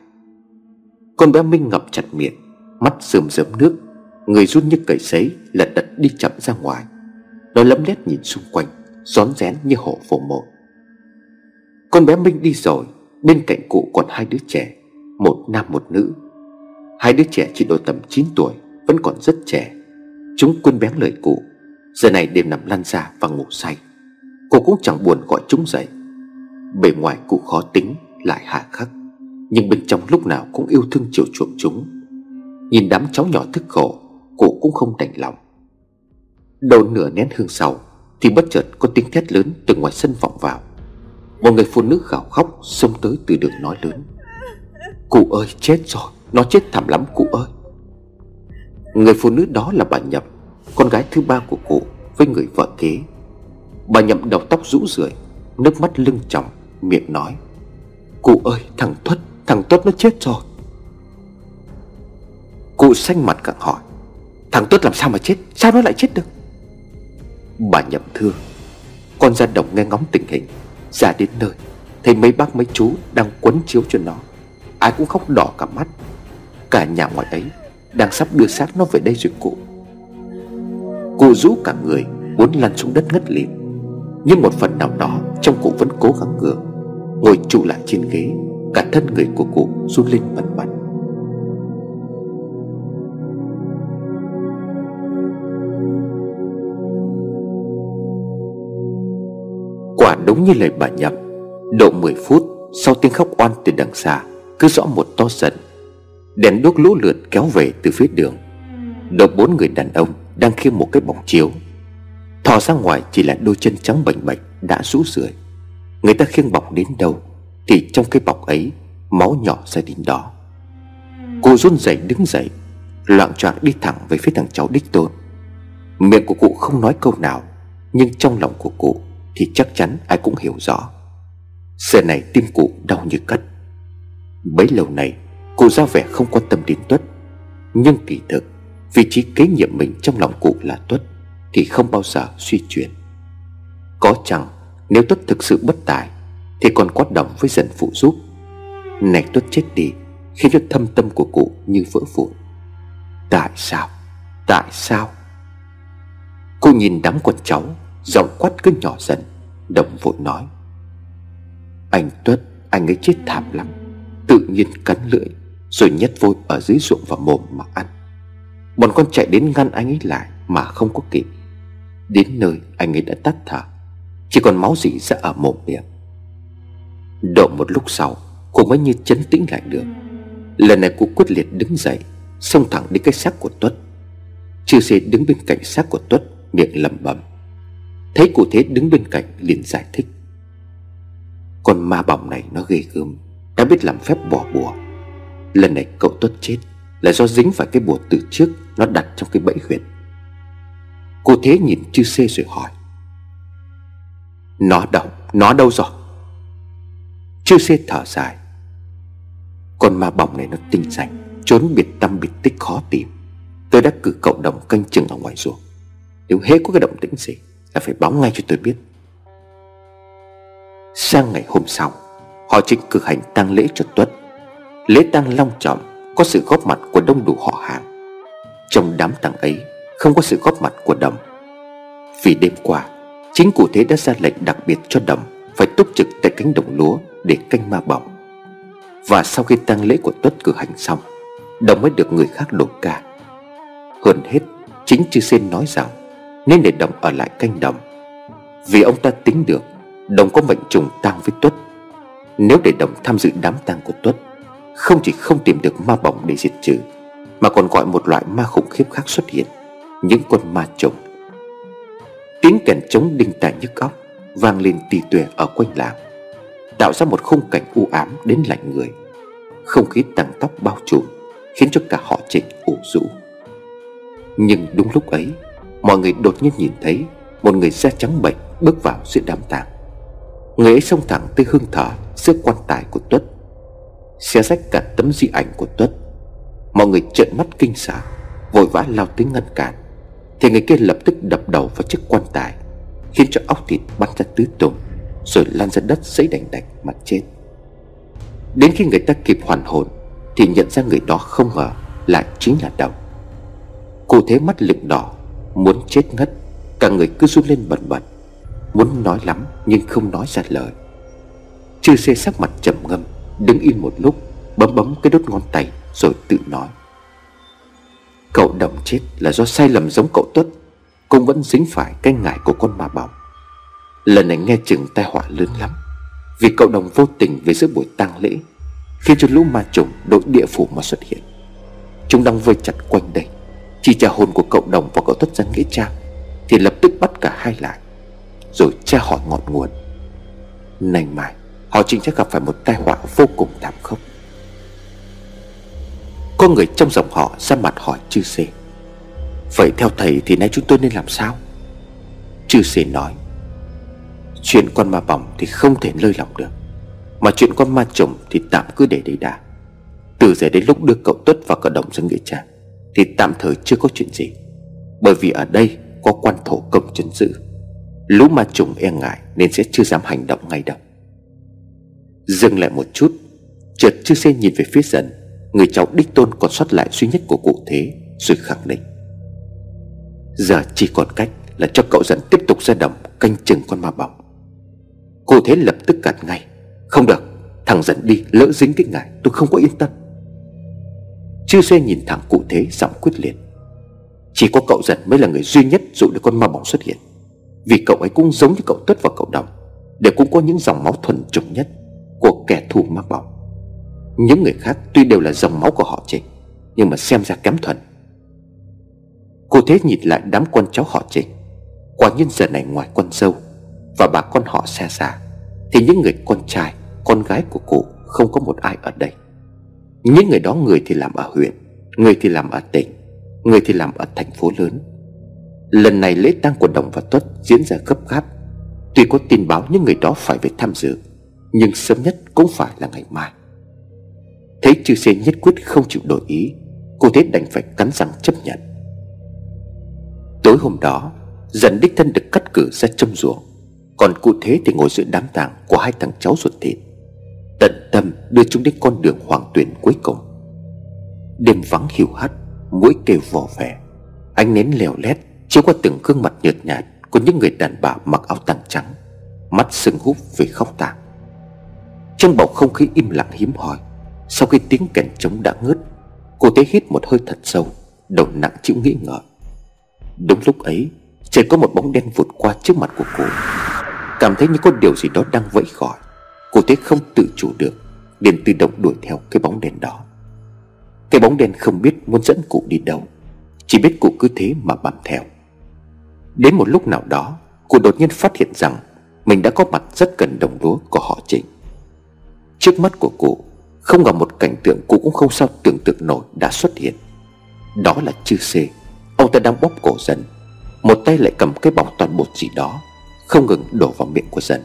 Con bé Minh ngậm chặt miệng Mắt sườm rớm nước, Người run như cầy sấy lật đật đi chậm ra ngoài. Nó lấm lét nhìn xung quanh, Rón rén như hổ phổ mộ. Con bé Minh đi rồi, Bên cạnh cụ còn hai đứa trẻ, Một nam một nữ. Hai đứa trẻ chỉ độ tầm 9 tuổi, Vẫn còn rất trẻ. Chúng quên bén lời cụ, Giờ này đêm nằm lăn ra và ngủ say. Cô cũng chẳng buồn gọi chúng dậy. Bề ngoài cụ khó tính, Lại hạ khắc. Nhưng bên trong lúc nào cũng yêu thương chiều chuộng chúng. Nhìn đám cháu nhỏ thức khổ Cụ cũng không đành lòng. Đầu nửa nén hương sau, Thì bất chợt có tiếng thét lớn từ ngoài sân vọng vào. Một người phụ nữ gào khóc Xông tới từ đường nói lớn. Cụ ơi, chết rồi, Nó chết thảm lắm, cụ ơi. Người phụ nữ đó là bà Nhậm, Con gái thứ ba của cụ Với người vợ kế. Bà Nhậm đầu tóc rũ rượi, Nước mắt lưng tròng, Miệng nói, Cụ ơi, thằng Tuất Thằng Tuất nó chết rồi. Cụ xanh mặt càng hỏi, Thằng Tuất làm sao mà chết? Sao nó lại chết được? Bà nhậm thưa Con ra đồng nghe ngóng tình hình, Ra đến nơi, Thấy mấy bác mấy chú đang quấn chiếu cho nó. Ai cũng khóc đỏ cả mắt. Cả nhà ngoài ấy Đang sắp đưa xác nó về đây rồi cụ. Cụ rũ cả người, Muốn lăn xuống đất ngất lịm. Nhưng một phần nào đó, Trong cụ vẫn cố gắng ngừa Ngồi trụ lại trên ghế, Cả thân người của cụ run lên bần bật như lời bà nhậm. Độ 10 phút Sau tiếng khóc oan từ đằng xa, Cứ rõ một to dần Đèn đuốc lũ lượt kéo về từ phía đường. Độ bốn người đàn ông Đang khiêng một cái bọc chiếu. Thò ra ngoài chỉ là đôi chân trắng bệnh bạch Đã rũ rượi. Người ta khiêng bọc đến đâu Thì trong cái bọc ấy Máu nhỏ ra đến đó. Cô run rẩy đứng dậy, Loạn choạng đi thẳng về phía thằng cháu đích tôn. Miệng của cụ không nói câu nào, Nhưng trong lòng của cụ thì chắc chắn ai cũng hiểu rõ. Giờ này tim cụ đau như cắt. Bấy lâu này Cụ ra vẻ không quan tâm đến Tuất. Nhưng kỳ thực, Vị trí kế nhiệm mình trong lòng cụ là Tuất Thì không bao giờ suy chuyển. Có chăng Nếu Tuất thực sự bất tài, Thì còn quát đồng với dần phụ giúp? Này Tuất chết đi, Khiến cho thâm tâm của cụ như vỡ vụn. Tại sao? Tại sao? Cô nhìn đám con cháu Giọng quát cứ nhỏ dần, Đồng vội nói. Anh Tuất, Anh ấy chết thảm lắm. Tự nhiên cắn lưỡi, Rồi nhét vôi ở dưới ruộng và mồm mà ăn. Bọn con chạy đến ngăn anh ấy lại mà không có kịp. Đến nơi, anh ấy đã tắt thở. Chỉ còn máu dỉ ra ở mồm miệng. Độ một lúc sau, Cô mới như chấn tĩnh lại được. Lần này cô quyết liệt đứng dậy, Xông thẳng đến cái xác của Tuất. Chư xê đứng bên cạnh xác của Tuất, Miệng lẩm bẩm. Thấy cụ thế đứng bên cạnh liền giải thích. Con ma bỏng này nó ghê gớm, Đã biết làm phép bỏ bùa. Lần này cậu Tuất chết Là do dính phải cái bùa từ trước Nó đặt trong cái bẫy huyệt. Cô thế nhìn chư xê rồi hỏi. Nó đâu? Nó đâu rồi? Chư xê thở dài. Con ma bỏng này nó tinh ranh Trốn biệt tâm biệt tích khó tìm. Tôi đã cử cậu đồng canh chừng ở ngoài ruộng. Nếu hết có cái động tĩnh gì là phải báo ngay cho tôi biết. Sang ngày hôm sau Họ chính cử hành tang lễ cho Tuất. Lễ tang long trọng Có sự góp mặt của đông đủ họ hàng. Trong đám tang ấy Không có sự góp mặt của Đầm, Vì đêm qua Chính cụ thế đã ra lệnh đặc biệt cho Đầm Phải túc trực tại cánh đồng lúa Để canh ma bỏng. Và sau khi tang lễ của Tuất cử hành xong Đồng mới được người khác đổ ca. Hơn hết Chính chư xin nói rằng nên để Đồng ở lại canh đồng. Vì ông ta tính được, Đồng có mệnh trùng tang với Tuất. Nếu để Đồng tham dự đám tang của Tuất, Không chỉ không tìm được ma bỏng để diệt trừ, Mà còn gọi một loại ma khủng khiếp khác xuất hiện, Những con ma trùng. Tiếng kèn trống đinh tài nhức óc, Vang lên tì tùe ở quanh làng, Tạo ra một khung cảnh u ám đến lạnh người. Không khí tăng tóc bao trùm, Khiến cho cả họ trịnh ủ rũ. Nhưng đúng lúc ấy Mọi người đột nhiên nhìn thấy, Một người da trắng bệch bước vào giữa đám tang. Người ấy xông thẳng tới hương thở Giữa quan tài của Tuất. Xé rách cả tấm di ảnh của Tuất. Mọi người trợn mắt kinh sợ, Vội vã lao tới ngăn cản. Thì người kia lập tức đập đầu vào chiếc quan tài, Khiến cho óc thịt bắn ra tứ tung Rồi lan ra đất sấy đành đạch mà chết Đến khi người ta kịp hoàn hồn, Thì nhận ra người đó không ngờ Lại chính là Đồng. Cô thế mắt lực đỏ Muốn chết ngất, Cả người cứ run lên bần bật. Muốn nói lắm, nhưng không nói ra lời. Chư xê sắc mặt trầm ngâm, Đứng yên một lúc, Bấm bấm cái đốt ngón tay, Rồi tự nói. Cậu đồng chết là do sai lầm giống cậu Tuất. Cũng vẫn dính phải cái ngải của con ma bỏng Lần này nghe chừng tai họa lớn lắm. Vì cậu đồng vô tình về giữa buổi tang lễ, Khiến cho lũ ma trùng đội địa phủ mà xuất hiện. Chúng đang vây chặt quanh đây. Chỉ trả hồn của cậu đồng và cậu Tuất dân nghĩa trang, Thì lập tức bắt cả hai lại, Rồi tra hỏi ngọn nguồn. Nành mai, Họ chính chắc gặp phải một tai họa vô cùng thảm khốc. Có người trong dòng họ ra mặt hỏi chư sê, Vậy theo thầy thì nay chúng tôi nên làm sao? Chư sê nói, Chuyện con ma bỏng thì không thể lơi lỏng được, Mà chuyện con ma chồng thì tạm cứ để đấy đã. Từ giờ đến lúc đưa cậu Tuất vào cậu đồng dân nghĩa trang thì tạm thời chưa có chuyện gì. Bởi vì ở đây có quan thổ công chân giữ. Lũ ma trùng e ngại Nên sẽ chưa dám hành động ngay đâu. Dừng lại một chút. Chợt chưa xe nhìn về phía dần. Người cháu đích tôn còn sót lại duy nhất của cụ thế, Rồi khẳng định. Giờ chỉ còn cách là cho cậu dẫn tiếp tục ra đồng Canh chừng con ma bỏng. Cô thế lập tức cản ngay. Không được, Thằng dẫn đi lỡ dính cái ngại Tôi không có yên tâm. Chư xe nhìn thẳng cụ thế giọng quyết liệt. Chỉ có cậu dần mới là người duy nhất Dụ được con ma bóng xuất hiện. Vì cậu ấy cũng giống như cậu Tuất và cậu Đồng, Đều cũng có những dòng máu thuần chủng nhất Của kẻ thù ma bóng Những người khác tuy đều là dòng máu của họ Trịnh, Nhưng mà xem ra kém thuần. Cô thế nhìn lại đám con cháu họ Trịnh. Quả nhiên giờ này ngoài con dâu Và bà con họ xa xa, Thì những người con trai, Con gái của cụ không có một ai ở đây. Những người đó người thì làm ở huyện, Người thì làm ở tỉnh, Người thì làm ở thành phố lớn. Lần này lễ tang của Đồng và Tuất diễn ra gấp gáp. Tuy có tin báo những người đó phải về tham dự, Nhưng sớm nhất cũng phải là ngày mai. Thấy chư xê nhất quyết không chịu đổi ý, Cô thế đành phải cắn răng chấp nhận. Tối hôm đó Dần đích thân được cắt cử ra châm ruộng Còn cụ thế thì ngồi giữa đám tàng Của hai thằng cháu ruột thịt. Tận tâm đưa chúng đến con đường hoàng tuyển cuối cùng. Đêm vắng hiu hắt, Mũi kêu vò vẻ Ánh nến lèo lét chiếu qua từng gương mặt nhợt nhạt Của những người đàn bà mặc áo tàng trắng, Mắt sưng húp vì khóc tang Trong bầu không khí im lặng hiếm hoi, Sau khi tiếng kèn trống đã ngớt, Cô thấy hít một hơi thật sâu, Đầu nặng chịu nghĩ ngợi Đúng lúc ấy Chợt có một bóng đen vụt qua trước mặt của cô. Cảm thấy như có điều gì đó đang vẫy gọi Cô thế không tự chủ được, liền tự động đuổi theo cái bóng đèn đó Cái bóng đèn không biết muốn dẫn cụ đi đâu, Chỉ biết cụ cứ thế mà bám theo. Đến một lúc nào đó, Cụ đột nhiên phát hiện rằng Mình đã có mặt rất gần đồng lúa của họ Trịnh. Trước mắt của cụ, Không ngờ một cảnh tượng cụ cũng không sao tưởng tượng nổi đã xuất hiện. Đó là chư xê, Ông ta đang bóp cổ dần Một tay lại cầm cái bọc toàn bột gì đó, Không ngừng đổ vào miệng của dần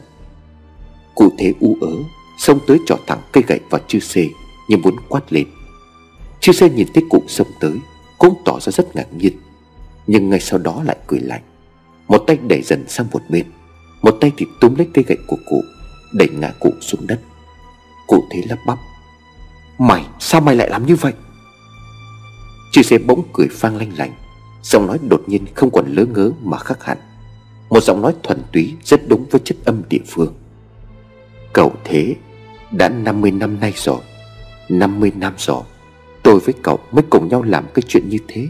Cụ thế u ớ, Xông tới trỏ thẳng cây gậy vào chư xê, Như muốn quát lên. Chư xê nhìn thấy cụ xông tới, Cũng tỏ ra rất ngạc nhiên. Nhưng ngay sau đó lại cười lạnh. Một tay đẩy dần sang một bên, Một tay thì túm lấy cây gậy của cụ, Đẩy ngã cụ xuống đất. Cụ thế lắp bắp. Mày, sao mày lại làm như vậy? Chư xê bỗng cười phang lanh lành Giọng nói đột nhiên không còn lớ ngớ mà khác hẳn. Một giọng nói thuần túy, rất đúng với chất âm địa phương. Cậu thế Đã 50 năm nay rồi. 50 năm rồi Tôi với cậu mới cùng nhau làm cái chuyện như thế.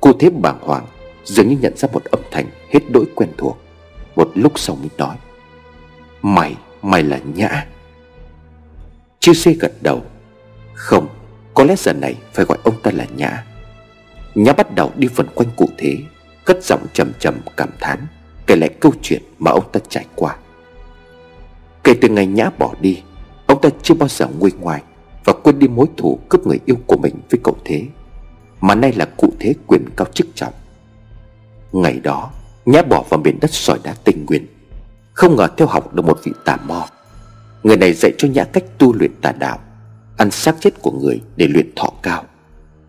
Cô thế bàng hoàng Dường như nhận ra một âm thanh hết đỗi quen thuộc. Một lúc sau mới nói Mày, mày là Nhã. Chư xê gật đầu Không, có lẽ giờ này phải gọi ông ta là Nhã. Nhã bắt đầu đi vần quanh cụ thế Cất giọng trầm trầm cảm thán Kể lại câu chuyện mà ông ta trải qua. Kể từ ngày Nhã bỏ đi, Ông ta chưa bao giờ nguôi ngoài Và quên đi mối thù cướp người yêu của mình với cậu Thế, Mà nay là cụ Thế quyền cao chức trọng. Ngày đó, Nhã bỏ vào miền đất sỏi đá tinh nguyên, Không ngờ theo học được một vị tà mo. Người này dạy cho Nhã cách tu luyện tà đạo, Ăn xác chết của người để luyện thọ cao,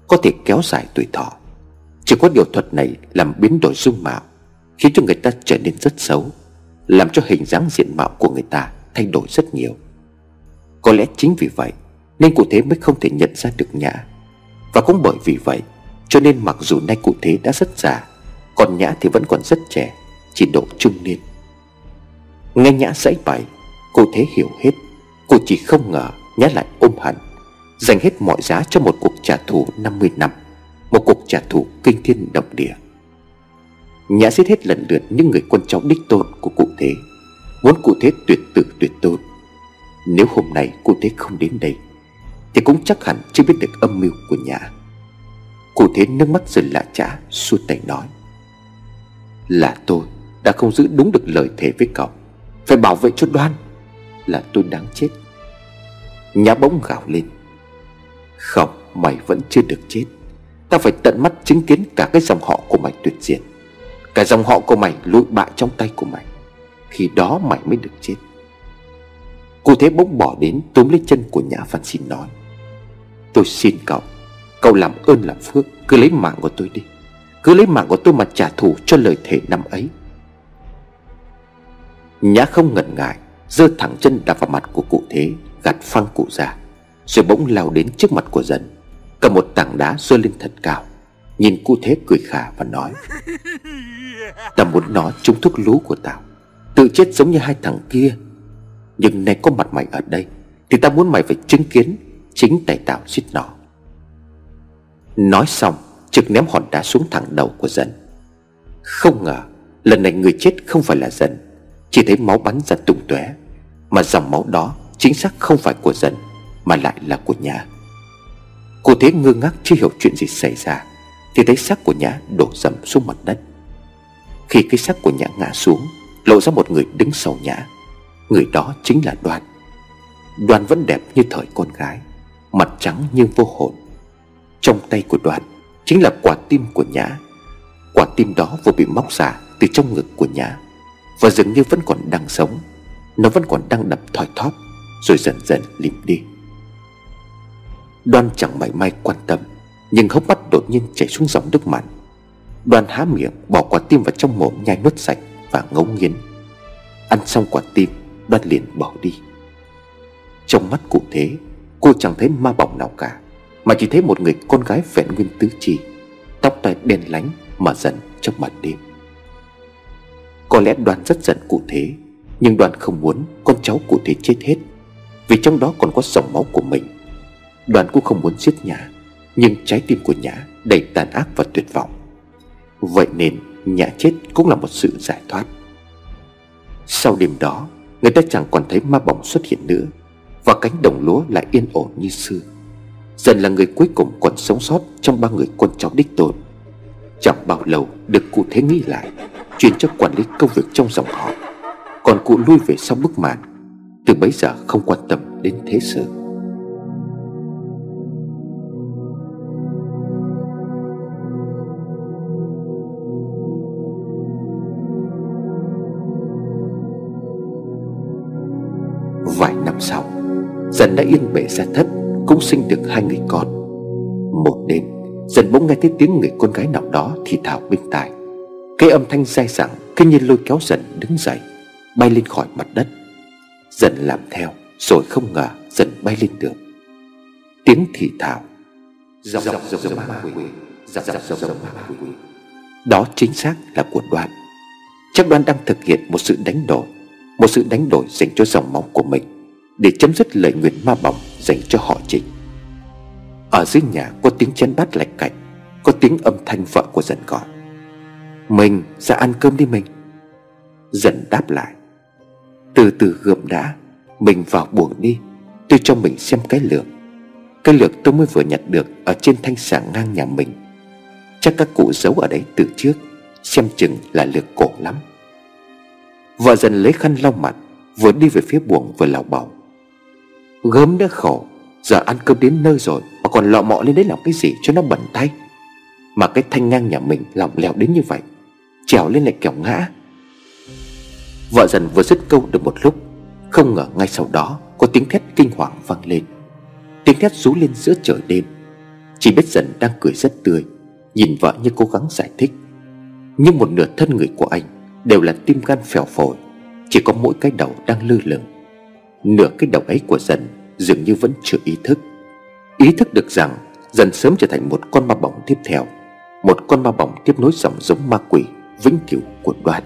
Có thể kéo dài tuổi thọ. Chỉ có điều thuật này làm biến đổi dung mạo, Khiến cho người ta trở nên rất xấu, Làm cho hình dáng diện mạo của người ta thay đổi rất nhiều. Có lẽ chính vì vậy Nên cụ thế mới không thể nhận ra được Nhã. Và cũng bởi vì vậy, Cho nên mặc dù nay cụ thế đã rất già, Còn Nhã thì vẫn còn rất trẻ, Chỉ độ trung niên. Nghe Nhã dãy bày cụ thế hiểu hết. Cô chỉ không ngờ Nhã lại ôm hận Dành hết mọi giá cho một cuộc trả thù 50 năm, Một cuộc trả thù kinh thiên động địa. Nhã giết hết lần lượt những người quân cháu đích tôn của cụ thế Muốn cụ thế tuyệt tử tuyệt tôn. Nếu hôm nay cụ thế không đến đây, Thì cũng chắc hẳn chưa biết được âm mưu của nhà. Cụ thế nước mắt rơi lạ chả Suốt tay nói. Là tôi đã không giữ đúng được lời thề với cậu. Phải bảo vệ cho đoan là tôi đáng chết. Nhã bỗng gào lên. Không, mày vẫn chưa được chết. Ta phải tận mắt chứng kiến cả cái dòng họ của mày tuyệt diệt. Cả dòng họ của mày lụi bại trong tay của mày. Khi đó mày mới được chết. Cô thế bỗng bỏ đến túm lấy chân của Nhã Văn xin nói Tôi xin cậu Cậu làm ơn làm phước Cứ lấy mạng của tôi đi Cứ lấy mạng của tôi mà trả thù cho lời thề năm ấy. Nhã không ngần ngại giơ thẳng chân đạp vào mặt của cụ thế gạt phăng cụ ra rồi bỗng lao đến trước mặt của dần cầm một tảng đá rơi lên thật cao nhìn cụ thế cười khà và nói tao muốn nó trúng thuốc lú của tao tự chết giống như hai thằng kia. Nhưng nay có mặt mày ở đây, thì tao muốn mày phải chứng kiến chính tay tao giết nó. Nói xong, trực ném hòn đá xuống thẳng đầu của dần không ngờ, lần này người chết không phải là dần chỉ thấy máu bắn ra tung tóe, Mà dòng máu đó chính xác không phải của dần Mà lại là của nhà. Cô thế ngơ ngác chưa hiểu chuyện gì xảy ra, Thì thấy xác của nhã đổ dầm xuống mặt đất. Khi cái xác của nhã ngã xuống Lộ ra một người đứng sau nhã. Người đó chính là Đoan. Đoan vẫn đẹp như thời con gái, Mặt trắng nhưng vô hồn. Trong tay của Đoan Chính là quả tim của nhã. Quả tim đó vừa bị móc ra Từ trong ngực của nhã và dường như vẫn còn đang sống. Nó vẫn còn đang đập thoi thóp Rồi dần dần lìm đi. Đoan chẳng mảy may quan tâm, Nhưng hốc mắt đột nhiên chảy xuống dòng nước mặn. Đoan há miệng bỏ quả tim vào trong mồm nhai nuốt sạch. Và ngấu nghiến Ăn xong quả tim, Đoan liền bỏ đi. Trong mắt cụ thế, Cô chẳng thấy ma bỏng nào cả, Mà chỉ thấy một người con gái vẹn nguyên tứ chi, Tóc tai đen lánh Mà dần trong màn đêm. Có lẽ đoàn rất giận cụ thế, Nhưng đoàn không muốn con cháu cụ thế chết hết, Vì trong đó còn có dòng máu của mình. Đoàn cũng không muốn giết nhà, Nhưng trái tim của nhã đầy tàn ác và tuyệt vọng. Vậy nên nhà chết cũng là một sự giải thoát. Sau đêm đó, Người ta chẳng còn thấy ma bóng xuất hiện nữa Và cánh đồng lúa lại yên ổn như xưa. Dần là người cuối cùng còn sống sót Trong ba người con cháu đích tôn. Chẳng bao lâu được cụ thế nghĩ lại Chuyển cho quản lý công việc trong dòng họ. Còn cụ lui về sau bức màn, Từ bấy giờ không quan tâm đến thế sự. Dần đã yên bề ra thất, Cũng sinh được hai người con. Một đêm Dần bỗng nghe thấy tiếng người con gái nào đó thì thào bên tai. Cái âm thanh dai dẳng Cứ như lôi kéo dần đứng dậy, Bay lên khỏi mặt đất. Dần làm theo, Rồi không ngờ dần bay lên được Tiếng thì thào. Dòng dòng dòng dòng ma quỷ Dòng dòng dòng dòng ma quỷ. Đó chính xác là của đoàn Chắc đoàn đang thực hiện một sự đánh đổi, Một sự đánh đổi dành cho dòng máu của mình. Để chấm dứt lời nguyện ma bỏng dành cho họ trịnh. Ở dưới nhà có tiếng chén bát lạch cạch, Có tiếng âm thanh vợ của dần gọi. Mình ra ăn cơm đi mình. Dần đáp lại. Từ từ gượm đã Mình vào buồng đi, Tôi cho mình xem cái lược. Cái lược tôi mới vừa nhặt được Ở trên thanh sàng ngang nhà mình. Chắc các cụ giấu ở đấy từ trước, Xem chừng là lược cổ lắm. Vợ dần lấy khăn lau mặt, Vừa đi về phía buồng vừa lảo bảo Gớm đã khổ, Giờ ăn cơm đến nơi rồi, Mà còn lọ mọ lên đấy làm cái gì cho nó bẩn tay? Mà cái thanh ngang nhà mình lỏng lẻo đến như vậy, Trèo lên lại kẻo ngã. Vợ dần vừa dứt câu được một lúc, Không ngờ ngay sau đó Có tiếng thét kinh hoàng vang lên. Tiếng thét rú lên giữa trời đêm. Chỉ biết dần đang cười rất tươi, Nhìn vợ như cố gắng giải thích. Nhưng một nửa thân người của anh Đều là tim gan phèo phổi, Chỉ có mỗi cái đầu đang lơ lửng. Nửa cái đầu ấy của dần dường như vẫn chưa ý thức Ý thức được rằng dần sớm trở thành một con ma bóng tiếp theo, Một con ma bóng tiếp nối dòng giống ma quỷ vĩnh cửu của đoàn.